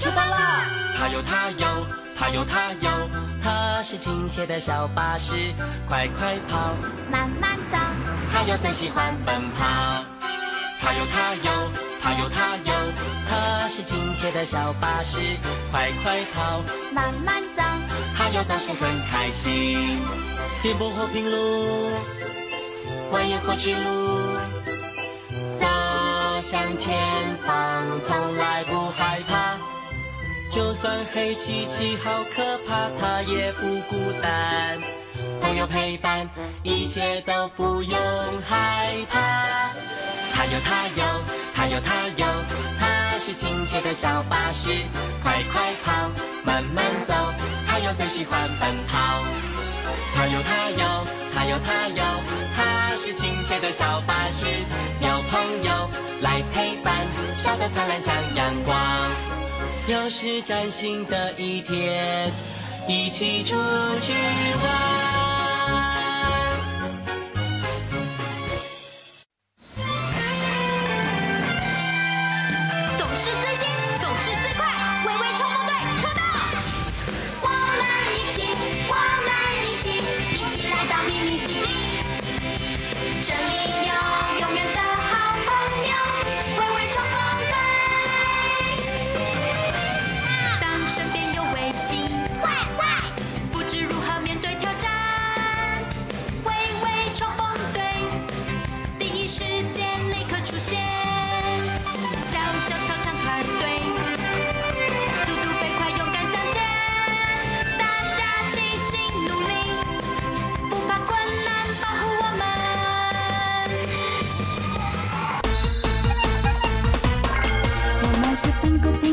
出发啦！它有它有，它有它有，它是亲切的小巴士，快快跑，慢慢走。它有最喜欢奔跑。它有它有，它有它有，它是亲切的小巴士，快快跑，慢慢走。它有总是很开心。颠簸和平路，蜿蜒或直路，走向前方，从来不害怕。就算黑漆漆好可怕，它也不孤单。朋友陪伴，一切都不用害怕。它有它有，它有它有，它是亲切的小巴士，快快跑，慢慢走，它有最喜欢奔跑。它有它有，它有它有，是亲切的小巴士，有朋友来陪伴，笑得灿烂像阳光。又是崭新的一天，一起出去玩。的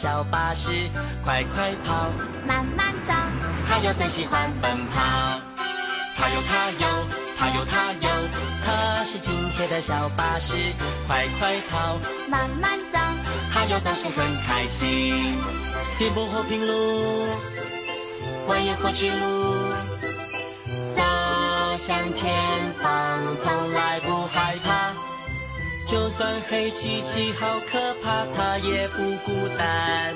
小巴士，快快跑，慢慢走。它有最喜欢奔跑。它有它有，它有它有，它是亲切的小巴士，快快跑，慢慢走。它有总是很开心。颠簸和平路，蜿蜒或直路，走向前方，从来不害怕。就算黑漆漆好可怕，它也不孤单。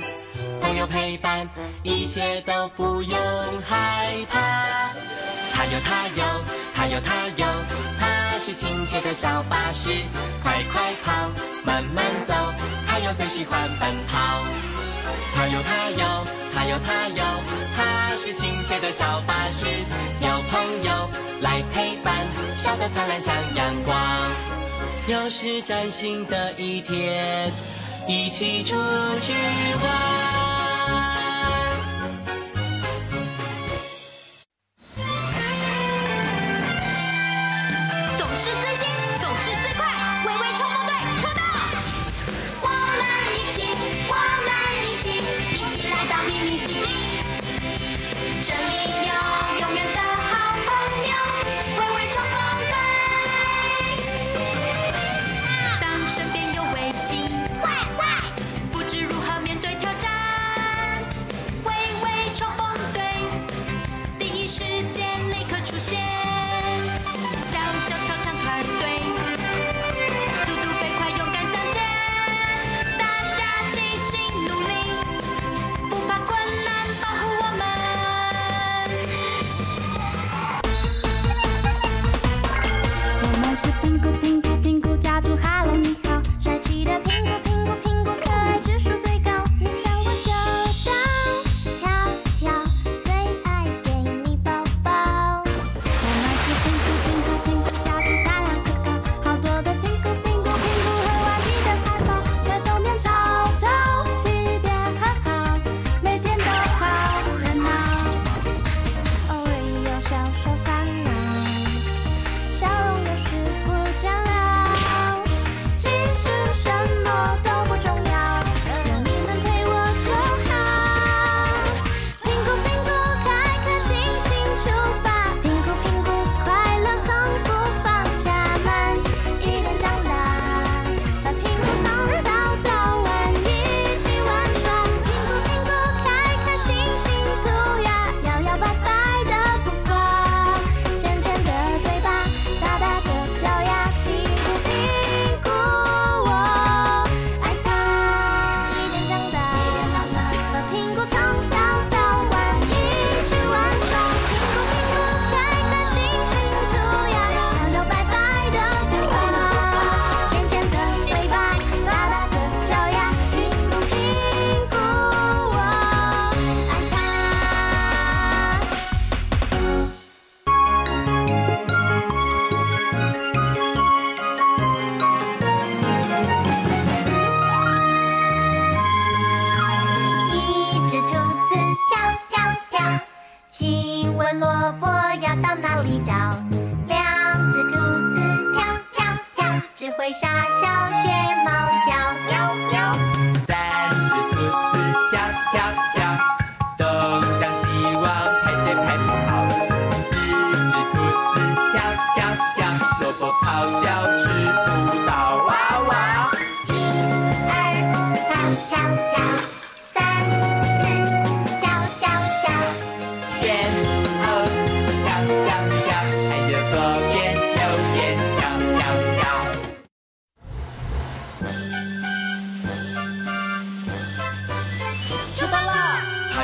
朋友陪伴，一切都不用害怕。它有它有，它有它有，它是亲切的小巴士，快快跑，慢慢走，它有最喜欢奔跑。它有它有，它有它有，它是亲切的小巴士，有朋友来陪伴，笑得灿烂像阳光。又是崭新的一天，一起出去玩。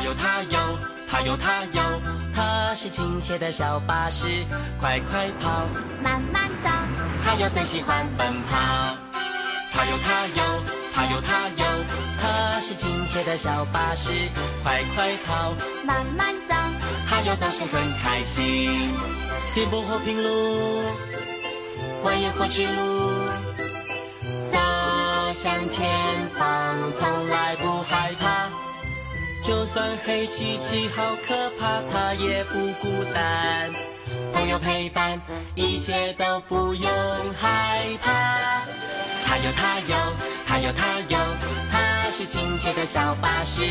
有它有，它有它有，它是亲切的小巴士，快快跑，慢慢走。它有最喜欢奔跑。它有它有，它有它有，它是亲切的小巴士，快快跑，慢慢走。它有总是很开心。颠簸或平路，蜿蜒或直路，走向前方，从来不害怕。就算黑漆漆好可怕，它也不孤单。朋友陪伴，一切都不用害怕。它有它有，它有它有，它是亲切的小巴士，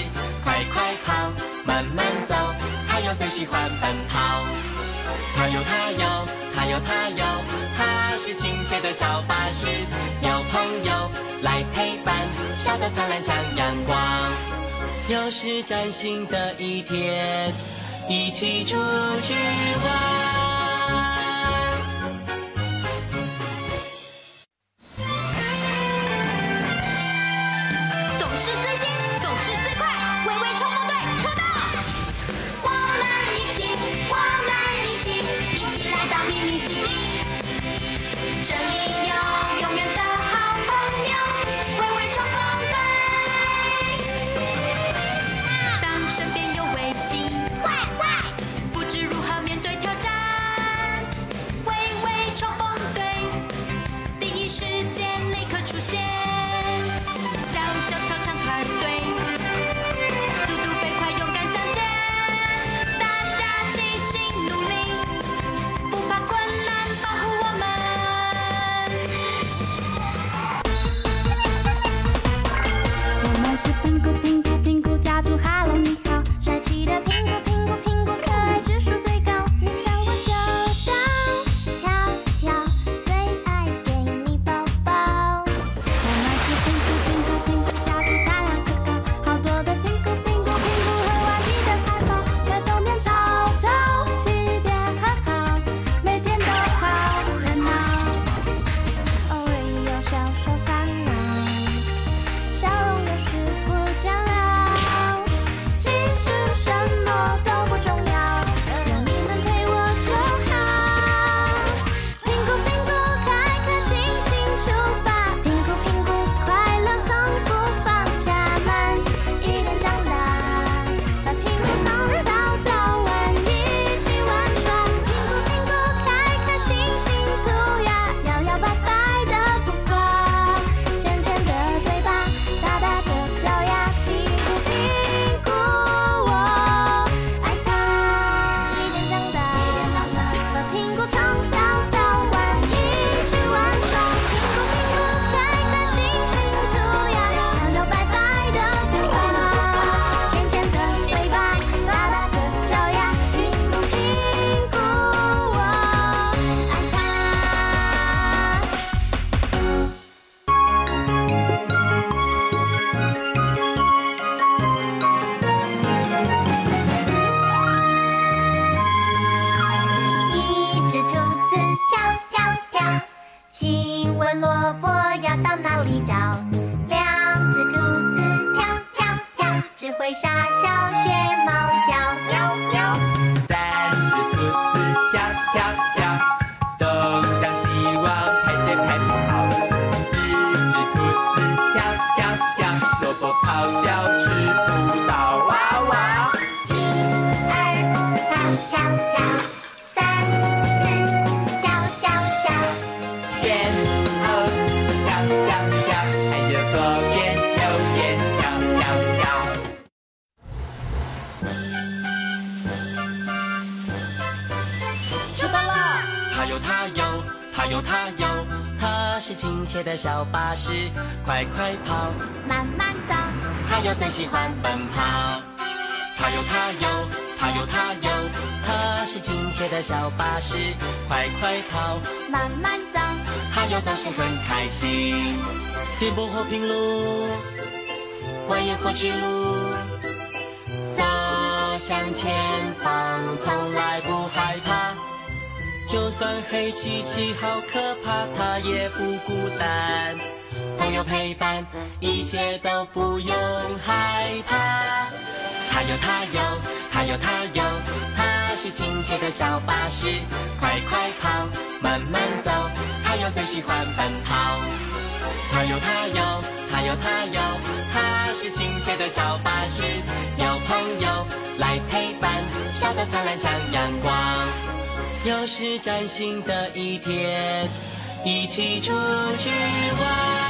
快快跑，慢慢走，它有最喜欢奔跑。它有它有，它有它有，它是亲切的小巴士，有朋友来陪伴，笑得灿烂像阳光。又是崭新的一天，一起出去玩。请问萝卜要到哪里找？两只兔子跳跳跳只会傻笑切的小巴士，快快跑，慢慢走，它有最喜欢奔跑。它有它有，它有它有，它是亲切的小巴士，快快跑，慢慢走，它有总是很开心。颠簸和平路，蜿蜒或直路，走向前方，从来不害怕。就算黑漆漆好可怕，它也不孤单。朋友陪伴，一切都不用害怕。它有它有，它有它有，它是亲切的小巴士，快快跑，慢慢走，它有最喜欢奔跑。它有它有，它有它有，它是亲切的小巴士，有朋友来陪伴，笑得灿烂像阳光。又是崭新的一天，一起出去玩。